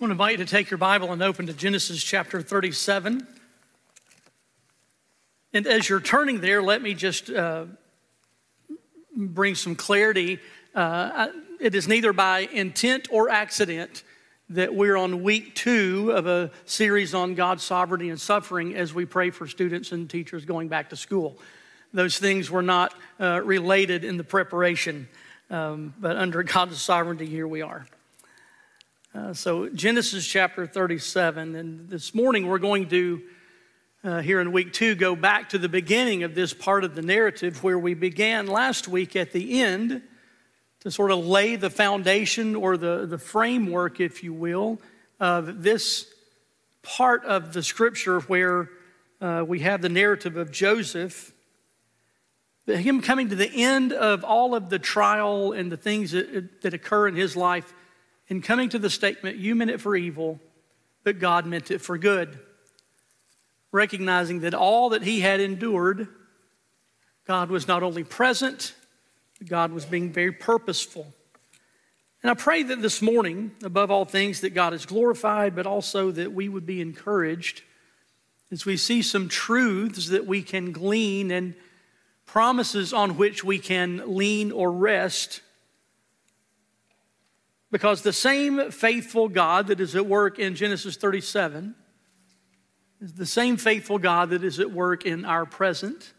I want to invite you to take your Bible and open to Genesis chapter 37. And as you're turning there, let me just uh, bring some clarity. Uh, it is neither by intent or accident that we're on week two of a series on God's sovereignty and suffering as we pray for students and teachers going back to school. Those things were not uh, related in the preparation, um, but under God's sovereignty, here we are. Uh, so, Genesis chapter 37, and this morning we're going to, uh, here in week two, go back to the beginning of this part of the narrative where we began last week at the end to sort of lay the foundation or the, the framework, if you will, of this part of the scripture where uh, we have the narrative of Joseph. Him coming to the end of all of the trial and the things that, that occur in his life in coming to the statement, you meant it for evil, but God meant it for good. Recognizing that all that he had endured, God was not only present, God was being very purposeful. And I pray that this morning, above all things, that God is glorified, but also that we would be encouraged as we see some truths that we can glean and promises on which we can lean or rest because the same faithful God that is at work in Genesis 37 is the same faithful God that is at work in our present.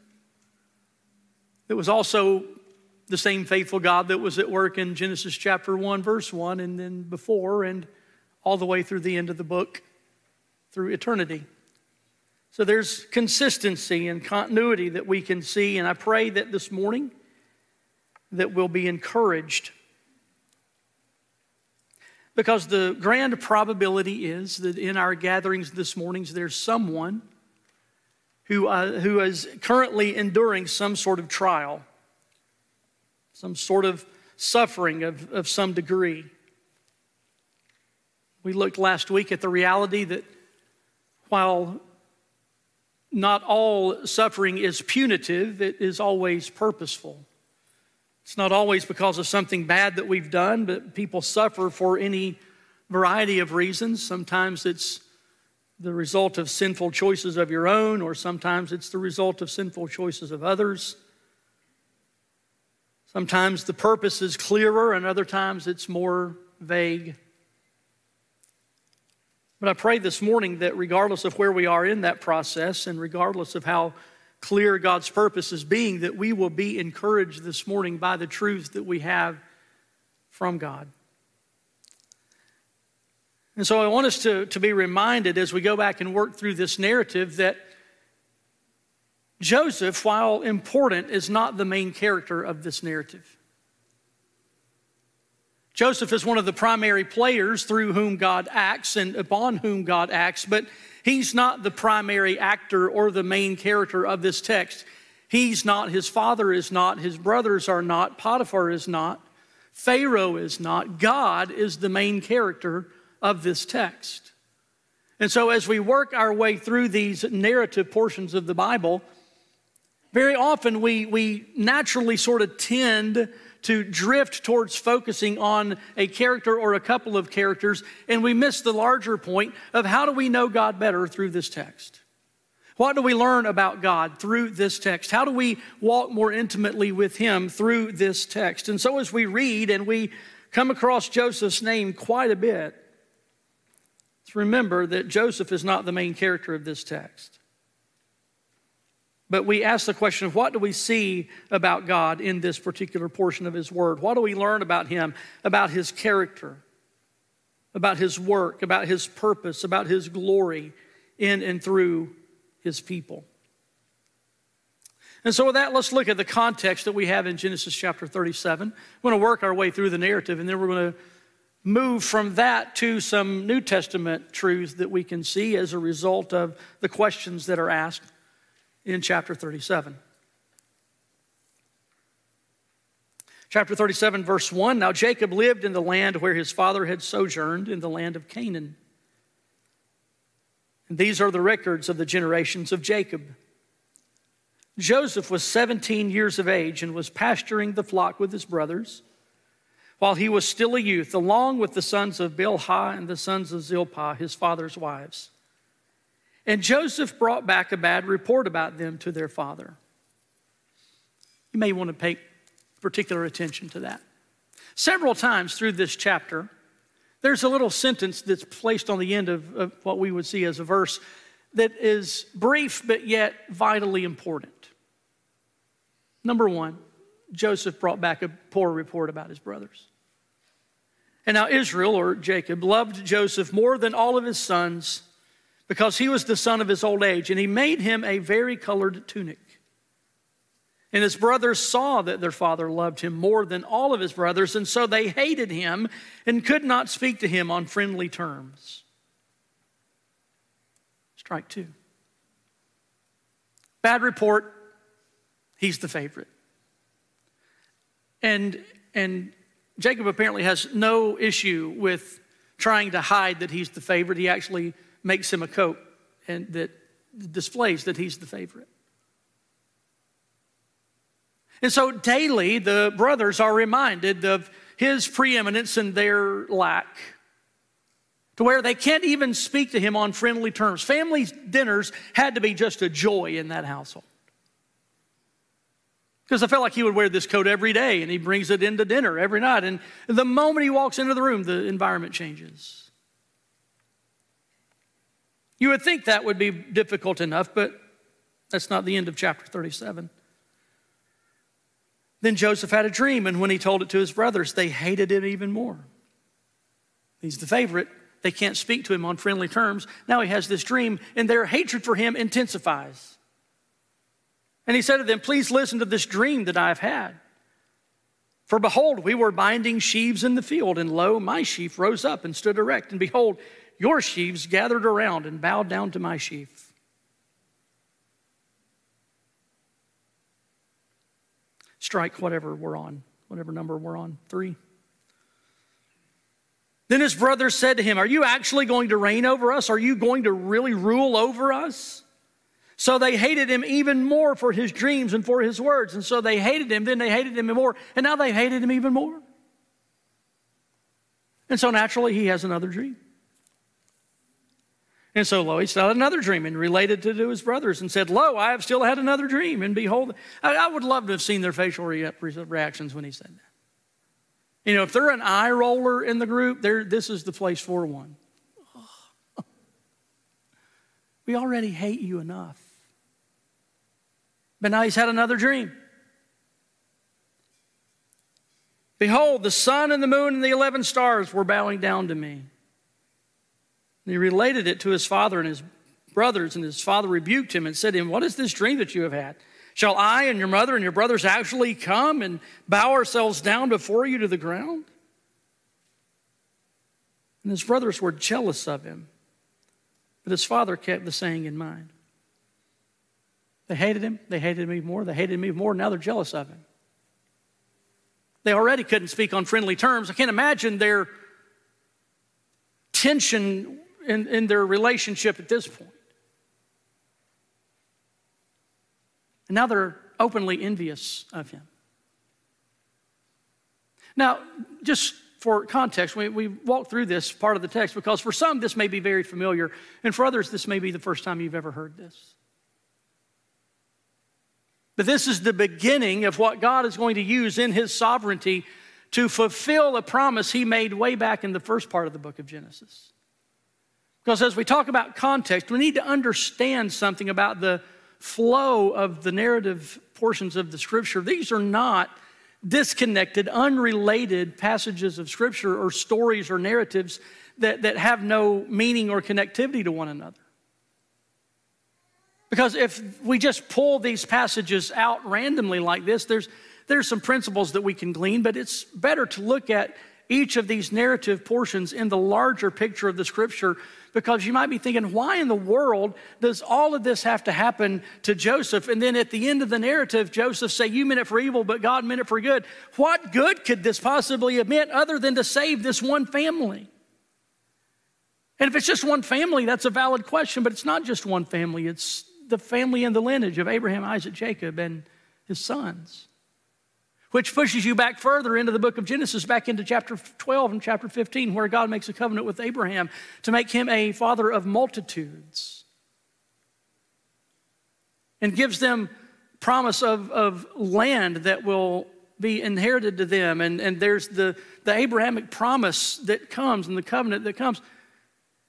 It was also the same faithful God that was at work in Genesis chapter 1, verse 1, and then before, and all the way through the end of the book, through eternity. So there's consistency and continuity that we can see, and I pray that this morning that we'll be encouraged because the grand probability is that in our gatherings this morning, there's someone who, uh, who is currently enduring some sort of trial, some sort of suffering of, of some degree. We looked last week at the reality that while not all suffering is punitive, it is always purposeful. It's not always because of something bad that we've done, but people suffer for any variety of reasons. Sometimes it's the result of sinful choices of your own, or sometimes it's the result of sinful choices of others. Sometimes the purpose is clearer, and other times it's more vague. But I pray this morning that regardless of where we are in that process, and regardless of how clear God's purpose as being, that we will be encouraged this morning by the truths that we have from God. And so I want us to, to be reminded as we go back and work through this narrative that Joseph, while important, is not the main character of this narrative. Joseph is one of the primary players through whom God acts and upon whom God acts, but He's not the primary actor or the main character of this text. He's not, his father is not, his brothers are not, Potiphar is not, Pharaoh is not. God is the main character of this text. And so, as we work our way through these narrative portions of the Bible, very often we, we naturally sort of tend to drift towards focusing on a character or a couple of characters, and we miss the larger point of how do we know God better through this text? What do we learn about God through this text? How do we walk more intimately with Him through this text? And so, as we read and we come across Joseph's name quite a bit, let's remember that Joseph is not the main character of this text. But we ask the question of what do we see about God in this particular portion of His Word? What do we learn about Him, about His character, about His work, about His purpose, about His glory in and through His people? And so, with that, let's look at the context that we have in Genesis chapter 37. We're going to work our way through the narrative, and then we're going to move from that to some New Testament truths that we can see as a result of the questions that are asked in chapter 37. Chapter 37, verse 1 Now Jacob lived in the land where his father had sojourned, in the land of Canaan. And these are the records of the generations of Jacob. Joseph was 17 years of age and was pasturing the flock with his brothers. while he was still a youth, along with the sons of Bilhah and the sons of Zilpah, his father's wives. And Joseph brought back a bad report about them to their father. You may want to pay particular attention to that. Several times through this chapter, there's a little sentence that's placed on the end of, of what we would see as a verse that is brief but yet vitally important. Number one, Joseph brought back a poor report about his brothers. And now Israel, or Jacob, loved Joseph more than all of his sons because he was the son of his old age, and he made him a very colored tunic. And his brothers saw that their father loved him more than all of his brothers, and so they hated him and could not speak to him on friendly terms. Strike two. Bad report, he's the favorite. And, and Jacob apparently has no issue with trying to hide that he's the favorite. He actually makes him a coat and that displays that he's the favorite. And so daily, the brothers are reminded of his preeminence and their lack, to where they can't even speak to him on friendly terms. Family dinners had to be just a joy in that household. Because I felt like he would wear this coat every day and he brings it into dinner every night. And the moment he walks into the room, the environment changes. You would think that would be difficult enough, but that's not the end of chapter 37. Then Joseph had a dream, and when he told it to his brothers, they hated him even more. He's the favorite. They can't speak to him on friendly terms. Now he has this dream, and their hatred for him intensifies. And he said to them, Please listen to this dream that I've had. For behold, we were binding sheaves in the field, and lo, my sheaf rose up and stood erect. And behold, your sheaves gathered around and bowed down to my sheaf. strike whatever we're on, whatever number we're on, three. Then his brother said to him, Are you actually going to reign over us? Are you going to really rule over us? So they hated him even more for his dreams and for his words. And so they hated him, then they hated him more, and now they hated him even more. And so naturally, he has another dream. And so lo, Lois had another dream and related it to his brothers and said, Lo, I have still had another dream. And behold, I, I would love to have seen their facial re- reactions when he said that. You know, if they're an eye roller in the group, this is the place for one. We already hate you enough. But now he's had another dream. Behold, the sun and the moon and the 11 stars were bowing down to me. And he related it to his father and his brothers, and his father rebuked him and said to him, What is this dream that you have had? Shall I and your mother and your brothers actually come and bow ourselves down before you to the ground? And his brothers were jealous of him, but his father kept the saying in mind. They hated him, they hated even more, they hated even more, now they're jealous of him. They already couldn't speak on friendly terms. I can't imagine their tension in, in their relationship at this point. And now they're openly envious of him. Now, just for context, we, we walk through this part of the text because for some this may be very familiar, and for others this may be the first time you've ever heard this. But this is the beginning of what God is going to use in His sovereignty to fulfill a promise He made way back in the first part of the book of Genesis. Because as we talk about context, we need to understand something about the flow of the narrative portions of the scripture. These are not disconnected, unrelated passages of scripture or stories or narratives that, that have no meaning or connectivity to one another. Because if we just pull these passages out randomly like this, there's, there's some principles that we can glean, but it's better to look at each of these narrative portions in the larger picture of the scripture because you might be thinking, why in the world does all of this have to happen to Joseph? And then at the end of the narrative, Joseph say, You meant it for evil, but God meant it for good. What good could this possibly have meant other than to save this one family? And if it's just one family, that's a valid question, but it's not just one family, it's the family and the lineage of Abraham, Isaac, Jacob, and his sons. Which pushes you back further into the book of Genesis, back into chapter 12 and chapter 15, where God makes a covenant with Abraham to make him a father of multitudes and gives them promise of, of land that will be inherited to them. And, and there's the, the Abrahamic promise that comes and the covenant that comes.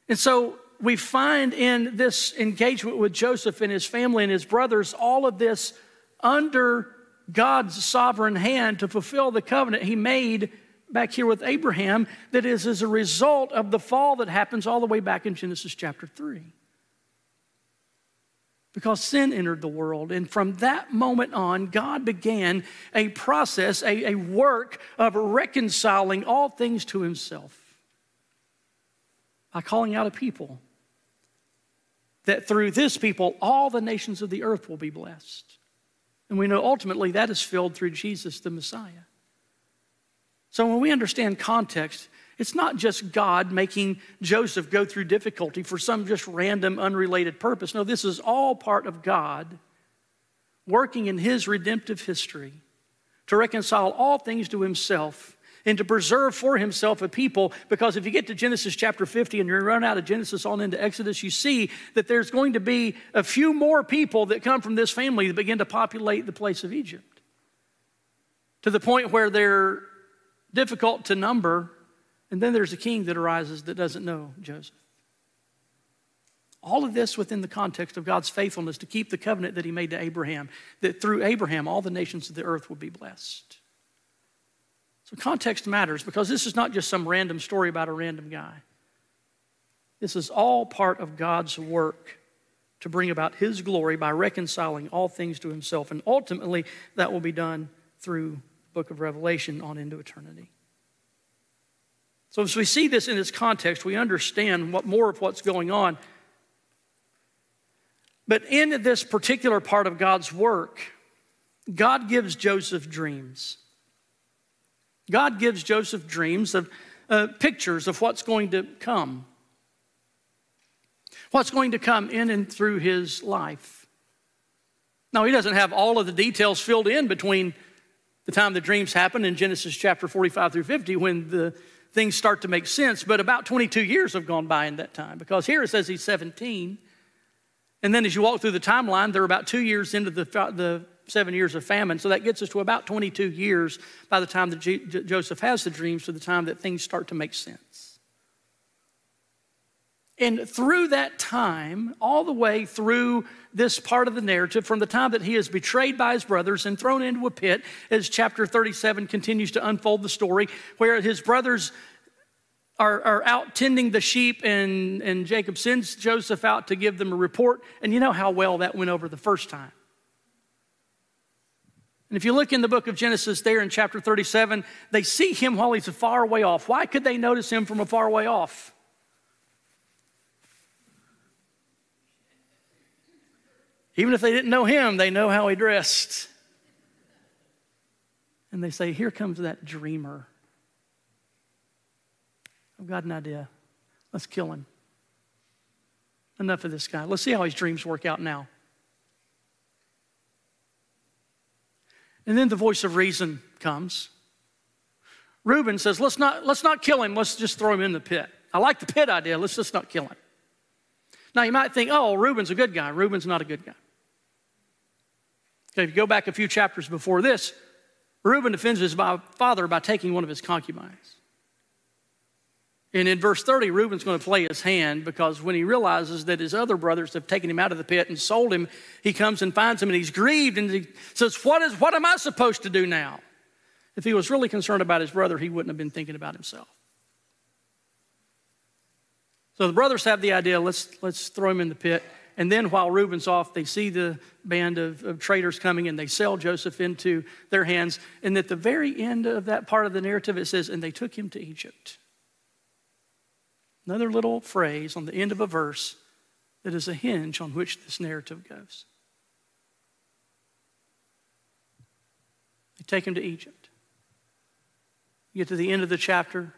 And so we find in this engagement with Joseph and his family and his brothers all of this under God's sovereign hand to fulfill the covenant he made back here with Abraham that is as a result of the fall that happens all the way back in Genesis chapter 3. Because sin entered the world. And from that moment on, God began a process, a, a work of reconciling all things to himself by calling out a people that through this people, all the nations of the earth will be blessed. And we know ultimately that is filled through Jesus the Messiah. So when we understand context, it's not just God making Joseph go through difficulty for some just random, unrelated purpose. No, this is all part of God working in his redemptive history to reconcile all things to himself and to preserve for himself a people. Because if you get to Genesis chapter 50 and you run out of Genesis on into Exodus, you see that there's going to be a few more people that come from this family that begin to populate the place of Egypt to the point where they're difficult to number. And then there's a king that arises that doesn't know Joseph. All of this within the context of God's faithfulness to keep the covenant that he made to Abraham, that through Abraham all the nations of the earth would be blessed. So context matters because this is not just some random story about a random guy. This is all part of God's work to bring about His glory by reconciling all things to Himself. And ultimately, that will be done through the book of Revelation on into eternity. So as we see this in its context, we understand what more of what's going on. But in this particular part of God's work, God gives Joseph dreams. God gives Joseph dreams of uh, pictures of what's going to come, what's going to come in and through his life. Now, he doesn't have all of the details filled in between the time the dreams happen in Genesis chapter 45 through 50 when the things start to make sense, but about 22 years have gone by in that time because here it says he's 17. And then as you walk through the timeline, they're about two years into the, the seven years of famine. So that gets us to about 22 years by the time that Joseph has the dreams to the time that things start to make sense. And through that time, all the way through this part of the narrative, from the time that he is betrayed by his brothers and thrown into a pit, as chapter 37 continues to unfold the story, where his brothers are, are out tending the sheep, and, and Jacob sends Joseph out to give them a report. And you know how well that went over the first time. And if you look in the book of Genesis there in chapter 37, they see him while he's a far way off. Why could they notice him from a far way off? Even if they didn't know him, they know how he dressed. And they say, Here comes that dreamer. I've got an idea. Let's kill him. Enough of this guy. Let's see how his dreams work out now. And then the voice of reason comes. Reuben says, let's not, let's not kill him, let's just throw him in the pit. I like the pit idea, let's just not kill him. Now you might think, oh, Reuben's a good guy. Reuben's not a good guy. Okay, if you go back a few chapters before this, Reuben defends his father by taking one of his concubines. And in verse 30, Reuben's going to play his hand because when he realizes that his other brothers have taken him out of the pit and sold him, he comes and finds him and he's grieved and he says, What, is, what am I supposed to do now? If he was really concerned about his brother, he wouldn't have been thinking about himself. So the brothers have the idea let's, let's throw him in the pit. And then while Reuben's off, they see the band of, of traders coming and they sell Joseph into their hands. And at the very end of that part of the narrative, it says, And they took him to Egypt. Another little phrase on the end of a verse that is a hinge on which this narrative goes. They take him to Egypt. You get to the end of the chapter,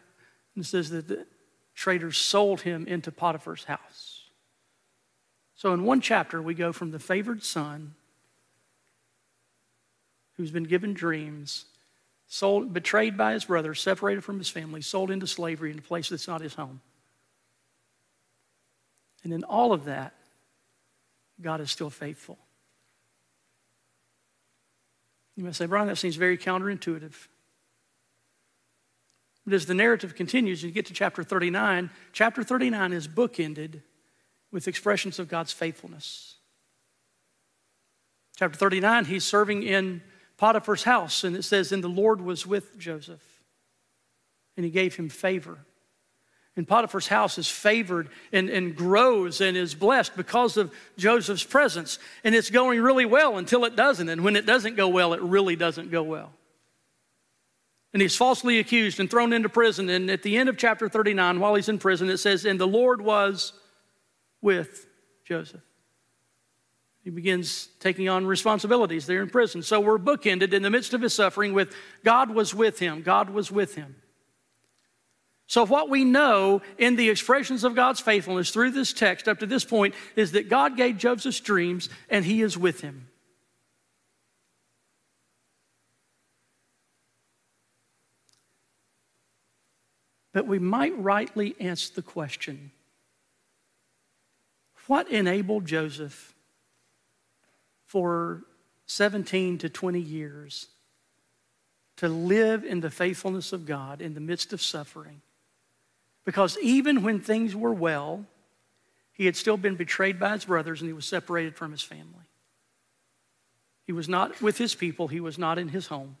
and it says that the traders sold him into Potiphar's house. So, in one chapter, we go from the favored son who's been given dreams sold, betrayed by his brother, separated from his family, sold into slavery in a place that's not his home. And in all of that, God is still faithful. You may say, Brian, that seems very counterintuitive. But as the narrative continues, you get to chapter 39. Chapter 39 is bookended with expressions of God's faithfulness. Chapter 39, he's serving in Potiphar's house, and it says, And the Lord was with Joseph, and he gave him favor. And Potiphar's house is favored and, and grows and is blessed because of Joseph's presence. And it's going really well until it doesn't. And when it doesn't go well, it really doesn't go well. And he's falsely accused and thrown into prison. And at the end of chapter 39, while he's in prison, it says, And the Lord was with Joseph. He begins taking on responsibilities there in prison. So we're bookended in the midst of his suffering with God was with him. God was with him. So, what we know in the expressions of God's faithfulness through this text up to this point is that God gave Joseph dreams and he is with him. But we might rightly ask the question what enabled Joseph for 17 to 20 years to live in the faithfulness of God in the midst of suffering? Because even when things were well, he had still been betrayed by his brothers and he was separated from his family. He was not with his people, he was not in his home.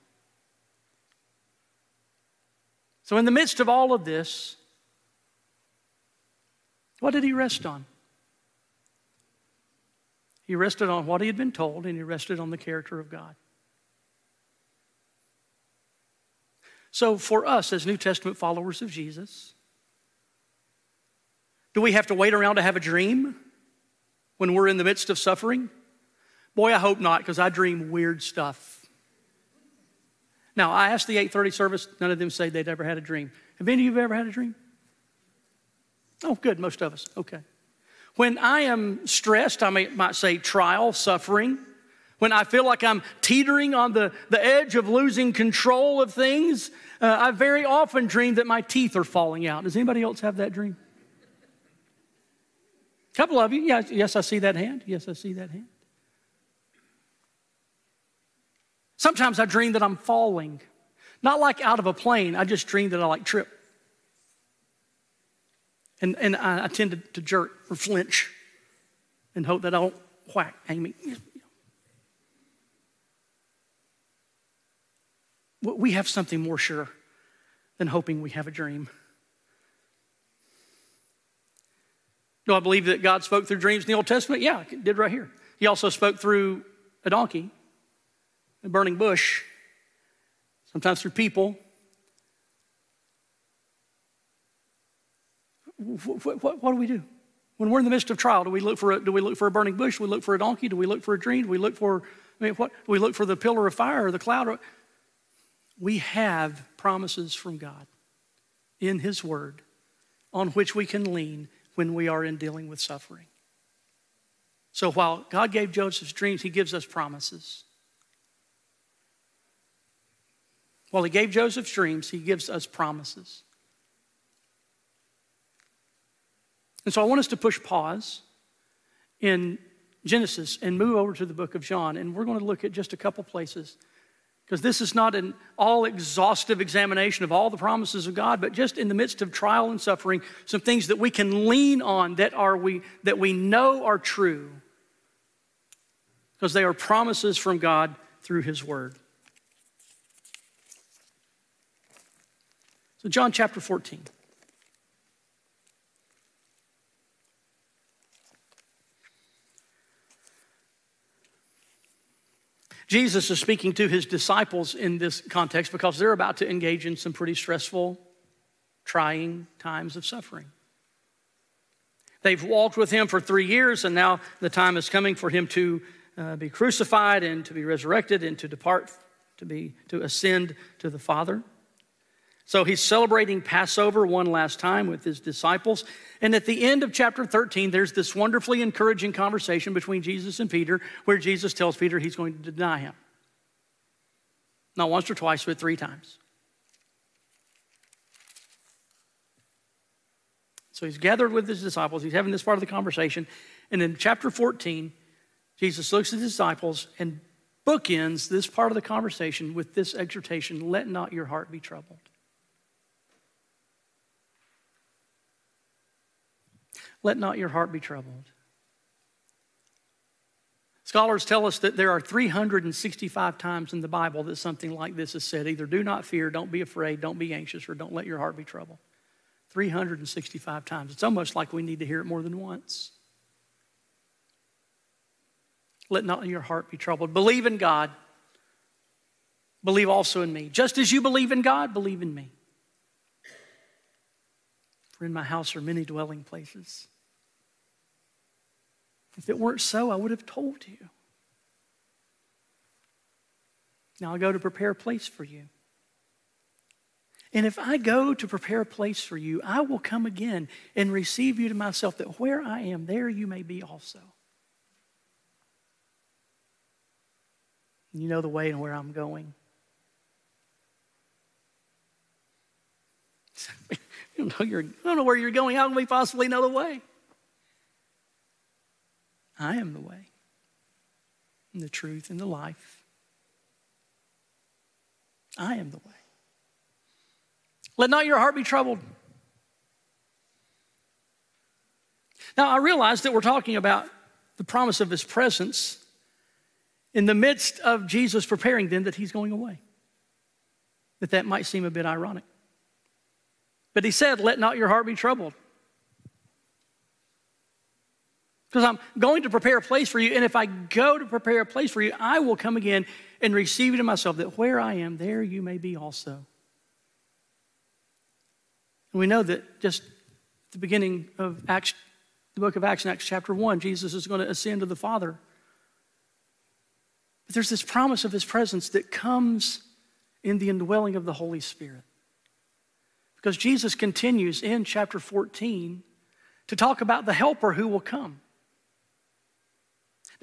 So, in the midst of all of this, what did he rest on? He rested on what he had been told, and he rested on the character of God. So, for us as New Testament followers of Jesus, do we have to wait around to have a dream when we're in the midst of suffering? Boy, I hope not, because I dream weird stuff. Now, I asked the 8:30 service, none of them say they'd ever had a dream. Have any of you ever had a dream? Oh, good, most of us. Okay. When I am stressed, I may, might say trial, suffering. When I feel like I'm teetering on the, the edge of losing control of things, uh, I very often dream that my teeth are falling out. Does anybody else have that dream? Couple of you. Yes, yes, I see that hand. Yes, I see that hand. Sometimes I dream that I'm falling. Not like out of a plane, I just dream that I like trip. And, and I, I tend to, to jerk or flinch and hope that I don't whack Amy. We have something more sure than hoping we have a dream. Do I believe that God spoke through dreams in the Old Testament? Yeah, He did right here. He also spoke through a donkey, a burning bush, sometimes through people. What, what, what, do we do? When we're in the midst of trial, do we look for a, do we look for a burning bush? Do we look for a donkey? Do we look for a dream? Do we look for I mean, what? Do we look for the pillar of fire or the cloud? We have promises from God in His Word on which we can lean when we are in dealing with suffering. So while God gave Joseph's dreams, he gives us promises. While he gave Joseph's dreams, he gives us promises. And so I want us to push pause in Genesis and move over to the book of John. And we're going to look at just a couple places because this is not an all exhaustive examination of all the promises of God, but just in the midst of trial and suffering, some things that we can lean on that, are we, that we know are true because they are promises from God through His Word. So, John chapter 14. Jesus is speaking to his disciples in this context because they're about to engage in some pretty stressful, trying times of suffering. They've walked with him for three years, and now the time is coming for him to uh, be crucified and to be resurrected and to depart, to be to ascend to the Father. So he's celebrating Passover one last time with his disciples. And at the end of chapter 13, there's this wonderfully encouraging conversation between Jesus and Peter where Jesus tells Peter he's going to deny him. Not once or twice, but three times. So he's gathered with his disciples. He's having this part of the conversation. And in chapter 14, Jesus looks at his disciples and bookends this part of the conversation with this exhortation let not your heart be troubled. Let not your heart be troubled. Scholars tell us that there are 365 times in the Bible that something like this is said either do not fear, don't be afraid, don't be anxious, or don't let your heart be troubled. 365 times. It's almost like we need to hear it more than once. Let not your heart be troubled. Believe in God. Believe also in me. Just as you believe in God, believe in me. For in my house are many dwelling places. If it weren't so, I would have told you. Now I go to prepare a place for you. And if I go to prepare a place for you, I will come again and receive you to myself, that where I am, there you may be also. You know the way and where I'm going. you I don't know where you're going. How can we possibly know the way? I am the way, and the truth, and the life. I am the way. Let not your heart be troubled. Now, I realize that we're talking about the promise of his presence in the midst of Jesus preparing them that he's going away. That that might seem a bit ironic. But he said, Let not your heart be troubled. Because I'm going to prepare a place for you, and if I go to prepare a place for you, I will come again and receive you to myself, that where I am, there you may be also. And we know that just at the beginning of Acts, the book of Acts, in Acts chapter 1, Jesus is going to ascend to the Father. But there's this promise of his presence that comes in the indwelling of the Holy Spirit. Because Jesus continues in chapter 14 to talk about the helper who will come.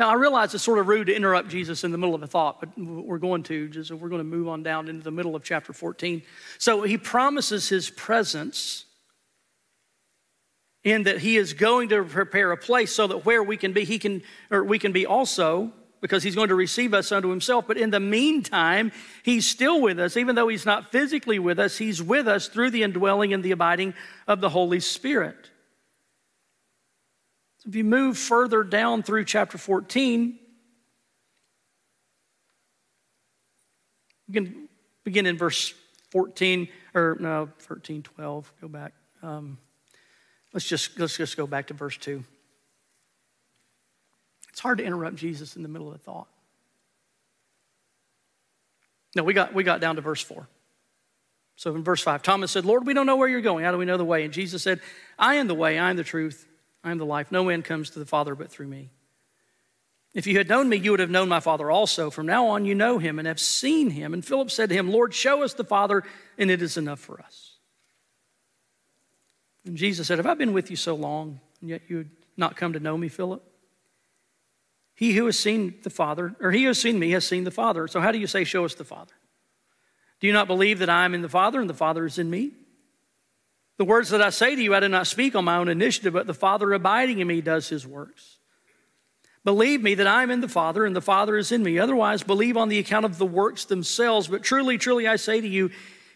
Now, I realize it's sort of rude to interrupt Jesus in the middle of a thought, but we're going to, just we're going to move on down into the middle of chapter 14. So he promises his presence in that he is going to prepare a place so that where we can be, he can, or we can be also because he's going to receive us unto himself. But in the meantime, he's still with us. Even though he's not physically with us, he's with us through the indwelling and the abiding of the Holy Spirit. So if you move further down through chapter 14, you can begin in verse 14, or no, 13, 12, go back. Um, let's, just, let's just go back to verse 2. It's hard to interrupt Jesus in the middle of a thought. No, we got, we got down to verse 4. So in verse 5, Thomas said, Lord, we don't know where you're going. How do we know the way? And Jesus said, I am the way, I am the truth, I am the life. No man comes to the Father but through me. If you had known me, you would have known my Father also. From now on, you know him and have seen him. And Philip said to him, Lord, show us the Father, and it is enough for us. And Jesus said, Have I been with you so long, and yet you had not come to know me, Philip? He who has seen the Father, or he who has seen me, has seen the Father. So, how do you say, Show us the Father? Do you not believe that I am in the Father and the Father is in me? The words that I say to you, I do not speak on my own initiative, but the Father abiding in me does his works. Believe me that I am in the Father and the Father is in me. Otherwise, believe on the account of the works themselves. But truly, truly, I say to you,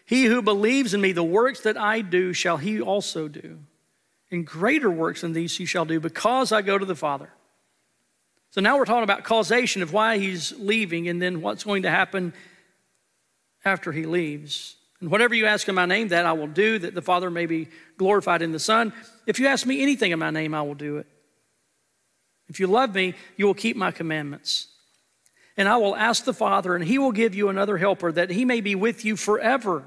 he who believes in me, the works that I do, shall he also do. And greater works than these he shall do, because I go to the Father. So now we're talking about causation of why he's leaving and then what's going to happen after he leaves. And whatever you ask in my name, that I will do, that the Father may be glorified in the Son. If you ask me anything in my name, I will do it. If you love me, you will keep my commandments. And I will ask the Father, and he will give you another helper, that he may be with you forever.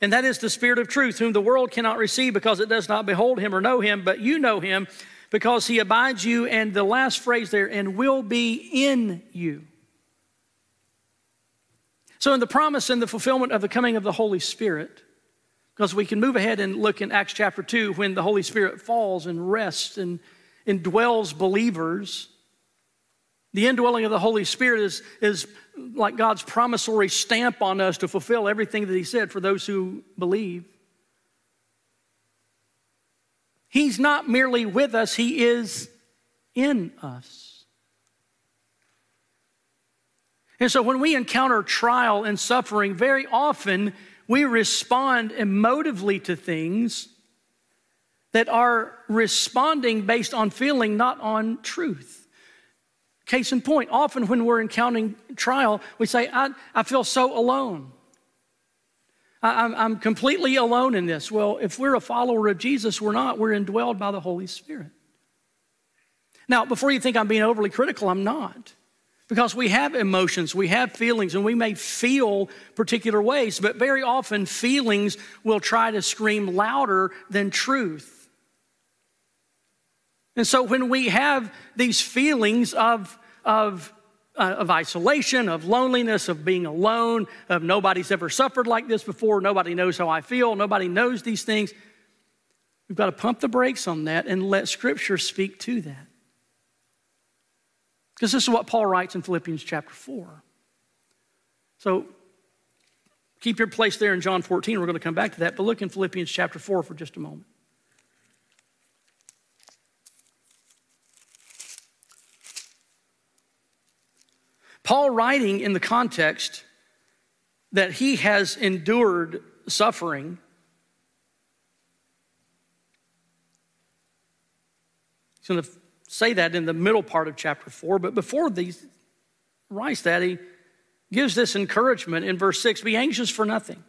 And that is the Spirit of truth, whom the world cannot receive because it does not behold him or know him, but you know him because he abides you. And the last phrase there, and will be in you. So, in the promise and the fulfillment of the coming of the Holy Spirit, because we can move ahead and look in Acts chapter 2 when the Holy Spirit falls and rests and indwells believers, The indwelling of the Holy Spirit is, is like God's promissory stamp on us to fulfill everything that He said for those who believe. He's not merely with us, He is in us. And so when we encounter trial and suffering, very often we respond emotively to things that are responding based on feeling, not on truth. Case in point, often when we're encountering trial, we say, I, I feel so alone. I, I'm, I'm completely alone in this. Well, if we're a follower of Jesus, we're not. We're indwelled by the Holy Spirit. Now, before you think I'm being overly critical, I'm not. Because we have emotions, we have feelings, and we may feel particular ways, but very often feelings will try to scream louder than truth. And so when we have these feelings of, of, uh, of isolation, of loneliness, of being alone, of nobody's ever suffered like this before, nobody knows how I feel, nobody knows these things, we've got to pump the brakes on that and let Scripture speak to that. Because this is what Paul writes in Philippians chapter 4. So keep your place there in John 14. We're going to come back to that, but look in Philippians chapter 4 for just a moment. Paul writing in the context that he has endured suffering. He's going say that in the middle part of chapter 4, but before these writes that, he gives this encouragement in verse 6 be anxious for nothing.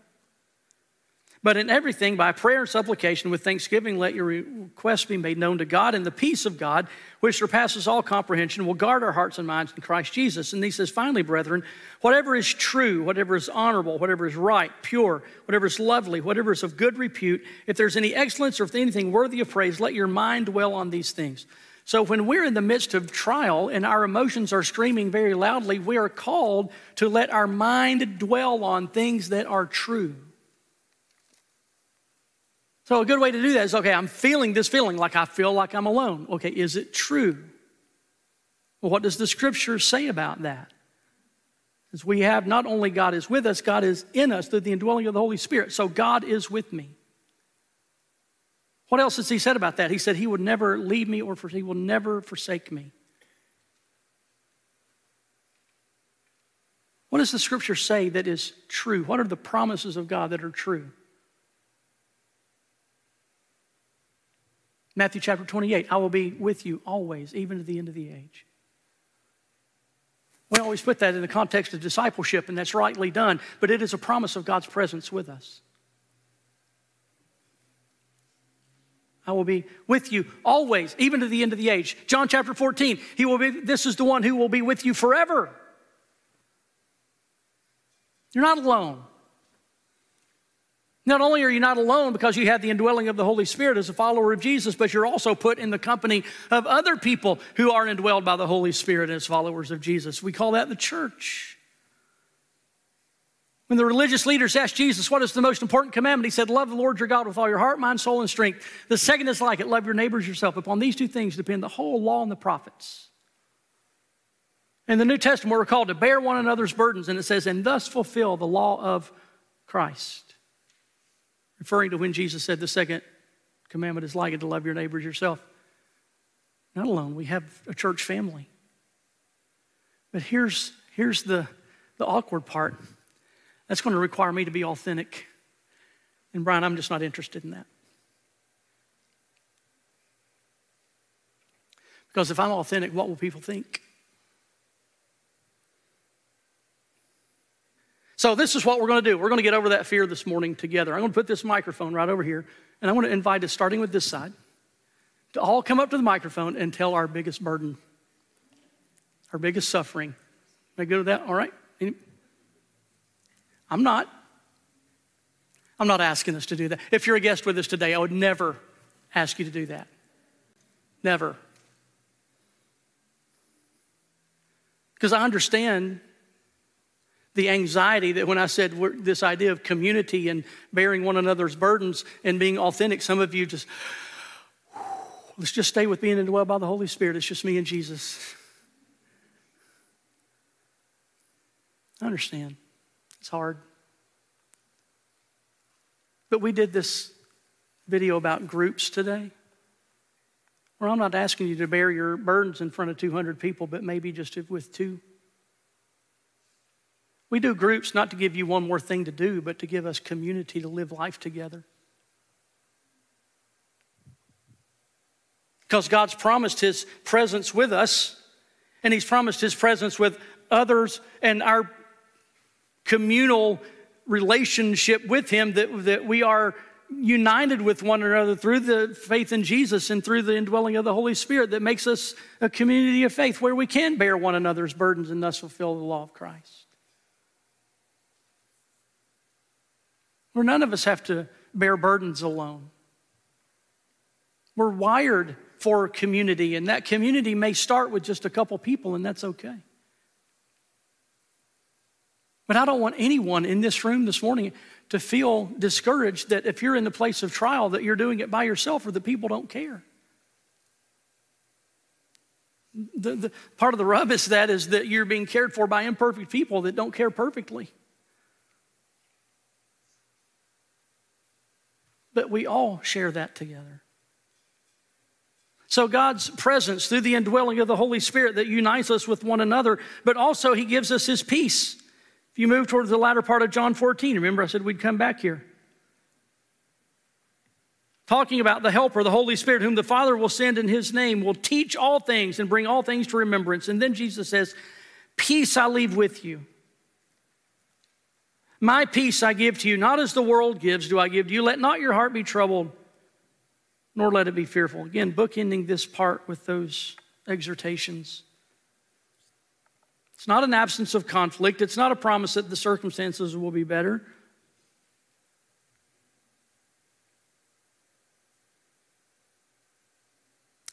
But in everything, by prayer and supplication with thanksgiving, let your requests be made known to God, and the peace of God, which surpasses all comprehension, will guard our hearts and minds in Christ Jesus. And he says, finally, brethren, whatever is true, whatever is honorable, whatever is right, pure, whatever is lovely, whatever is of good repute, if there's any excellence or if anything worthy of praise, let your mind dwell on these things. So, when we're in the midst of trial and our emotions are screaming very loudly, we are called to let our mind dwell on things that are true. So, a good way to do that is okay, I'm feeling this feeling like I feel like I'm alone. Okay, is it true? Well, what does the scripture say about that? As we have not only God is with us, God is in us through the indwelling of the Holy Spirit. So, God is with me. What else has he said about that? He said he would never leave me or for, he will never forsake me. What does the scripture say that is true? What are the promises of God that are true? Matthew chapter 28, I will be with you always, even to the end of the age. We always put that in the context of discipleship, and that's rightly done, but it is a promise of God's presence with us. I will be with you always, even to the end of the age. John chapter 14, he will be, this is the one who will be with you forever. You're not alone. Not only are you not alone because you have the indwelling of the Holy Spirit as a follower of Jesus, but you're also put in the company of other people who are indwelled by the Holy Spirit as followers of Jesus. We call that the church. When the religious leaders asked Jesus, What is the most important commandment? He said, Love the Lord your God with all your heart, mind, soul, and strength. The second is like it love your neighbors yourself. Upon these two things depend the whole law and the prophets. In the New Testament, we're called to bear one another's burdens, and it says, And thus fulfill the law of Christ referring to when Jesus said the second commandment is like it to love your neighbors yourself. Not alone, we have a church family. But here's, here's the, the awkward part that's going to require me to be authentic. And Brian, I'm just not interested in that. Because if I'm authentic, what will people think? So, this is what we're going to do. We're going to get over that fear this morning together. I'm going to put this microphone right over here, and I'm going to invite us, starting with this side, to all come up to the microphone and tell our biggest burden, our biggest suffering. Can I go to that? All right? I'm not. I'm not asking us to do that. If you're a guest with us today, I would never ask you to do that. Never. Because I understand the anxiety that when I said this idea of community and bearing one another's burdens and being authentic, some of you just, let's just stay with being indwelled by the Holy Spirit. It's just me and Jesus. I understand. It's hard. But we did this video about groups today. Where I'm not asking you to bear your burdens in front of 200 people, but maybe just with two. We do groups not to give you one more thing to do, but to give us community to live life together. Because God's promised His presence with us, and He's promised His presence with others, and our communal relationship with Him that, that we are united with one another through the faith in Jesus and through the indwelling of the Holy Spirit that makes us a community of faith where we can bear one another's burdens and thus fulfill the law of Christ. Where none of us have to bear burdens alone. We're wired for community, and that community may start with just a couple people, and that's okay. But I don't want anyone in this room this morning to feel discouraged that if you're in the place of trial that you're doing it by yourself or that people don't care. The, the, part of the rub is that is that you're being cared for by imperfect people that don't care perfectly. But we all share that together. So, God's presence through the indwelling of the Holy Spirit that unites us with one another, but also He gives us His peace. If you move towards the latter part of John 14, remember I said we'd come back here. Talking about the Helper, the Holy Spirit, whom the Father will send in His name, will teach all things and bring all things to remembrance. And then Jesus says, Peace I leave with you. My peace I give to you, not as the world gives, do I give to you. Let not your heart be troubled, nor let it be fearful. Again, bookending this part with those exhortations. It's not an absence of conflict. It's not a promise that the circumstances will be better.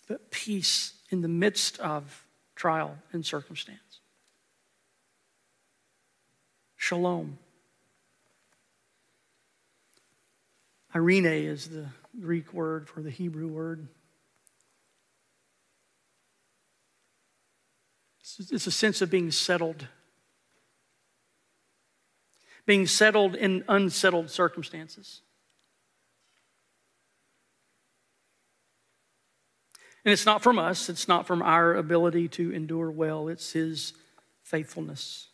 But peace in the midst of trial and circumstance. Shalom. Eirene is the Greek word for the Hebrew word. It's a sense of being settled, being settled in unsettled circumstances. And it's not from us, it's not from our ability to endure well, it's His faithfulness.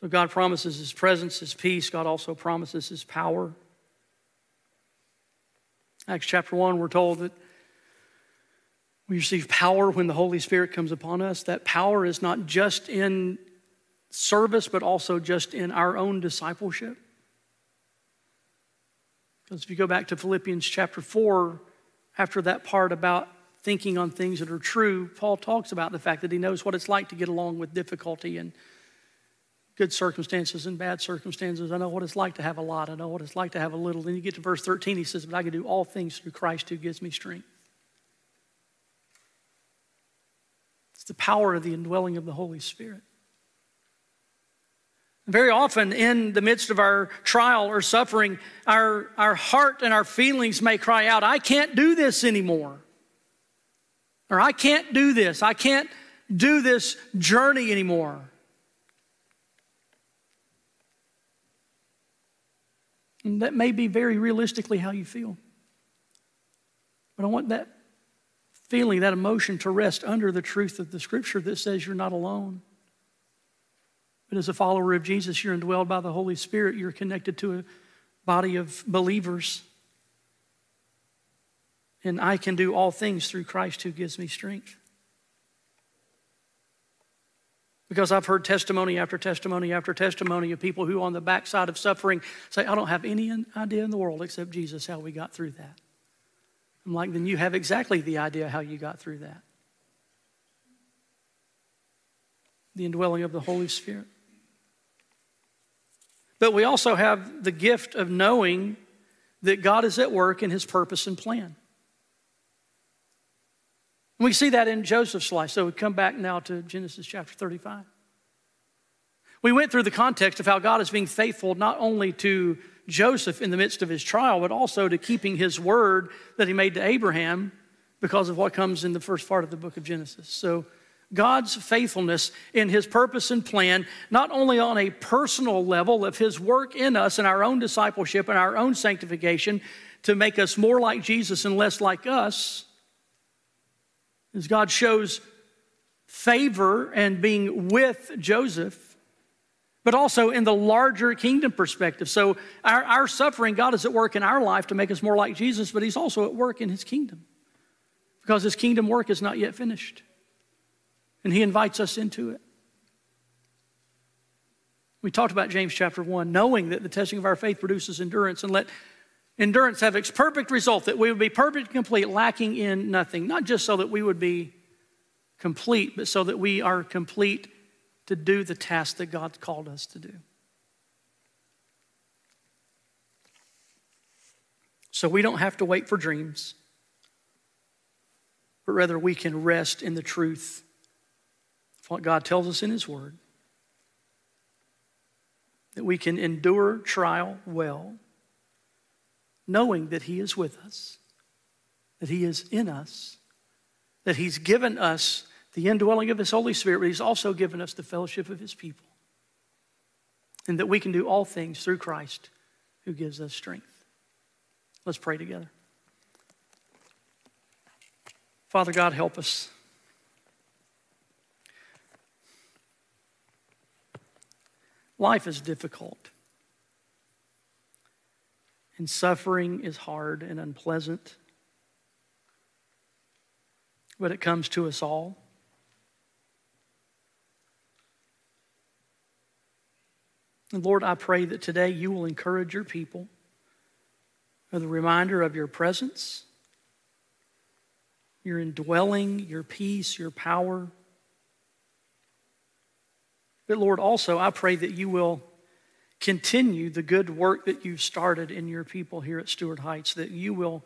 So God promises His presence, His peace. God also promises His power. Acts chapter 1, we're told that we receive power when the Holy Spirit comes upon us. That power is not just in service, but also just in our own discipleship. Because if you go back to Philippians chapter 4, after that part about thinking on things that are true, Paul talks about the fact that he knows what it's like to get along with difficulty and good circumstances and bad circumstances. I know what it's like to have a lot. I know what it's like to have a little. Then you get to verse 13, he says, But I can do all things through Christ who gives me strength. It's the power of the indwelling of the Holy Spirit. Very often, in the midst of our trial or suffering, our, our heart and our feelings may cry out, I can't do this anymore. Or I can't do this. I can't do this journey anymore. And that may be very realistically how you feel. But I want that feeling, that emotion to rest under the truth of the scripture that says you're not alone. But as a follower of Jesus, you're indwelled by the Holy Spirit, you're connected to a body of believers. And I can do all things through Christ who gives me strength. Because I've heard testimony after testimony after testimony of people who, on the backside of suffering, say, I don't have any idea in the world except Jesus how we got through that. I'm like, then you have exactly the idea how you got through that. The indwelling of the Holy Spirit. But we also have the gift of knowing that God is at work in his purpose and plan. And we see that in Joseph's life. So we come back now to Genesis chapter 35. We went through the context of how God is being faithful not only to Joseph in the midst of his trial, but also to keeping his word that he made to Abraham because of what comes in the first part of the book of Genesis. So God's faithfulness in His purpose and plan, not only on a personal level of His work in us and our own discipleship and our own sanctification to make us more like Jesus and less like us, as God shows favor and being with Joseph, but also in the larger kingdom perspective. So, our, our suffering, God is at work in our life to make us more like Jesus, but He's also at work in His kingdom because His kingdom work is not yet finished. And He invites us into it. We talked about James chapter 1, knowing that the testing of our faith produces endurance, and let endurance have its perfect result, that we would be perfect and complete, lacking in nothing. Not just so that we would be complete, but so that we are complete to do the task that God's called us to do. So we don't have to wait for dreams, but rather we can rest in the truth of what God tells us in His Word. That we can endure trial well, knowing that He is with us, that He is in us, that He's given us the indwelling of His Holy Spirit, but He's also given us the fellowship of His people. And that we can do all things through Christ who gives us strength. Let's pray together. Father God, help us. Life is difficult, and suffering is hard and unpleasant, but it comes to us all. And Lord, I pray that today you will encourage your people with a reminder of your presence, your indwelling, your peace, your power. But Lord, also, I pray that you will continue the good work that you've started in your people here at Stuart Heights, that you will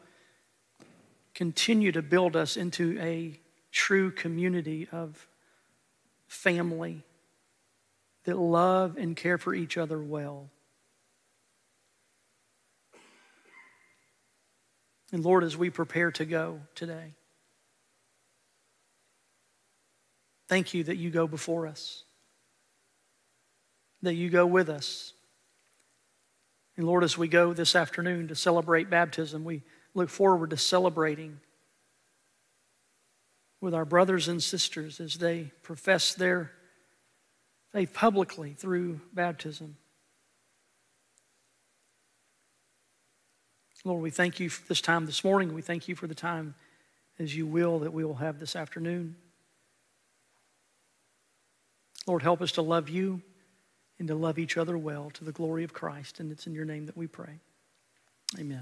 continue to build us into a true community of family that love and care for each other well. And Lord, as we prepare to go today, thank you that you go before us, that you go with us. And Lord, as we go this afternoon to celebrate baptism, we look forward to celebrating with our brothers and sisters as they profess their faith publicly through baptism. Lord, we thank you for this time this morning. We thank you for the time as you will that we will have this afternoon. Lord, help us to love you and to love each other well to the glory of Christ. And it's in your name that we pray. Amen.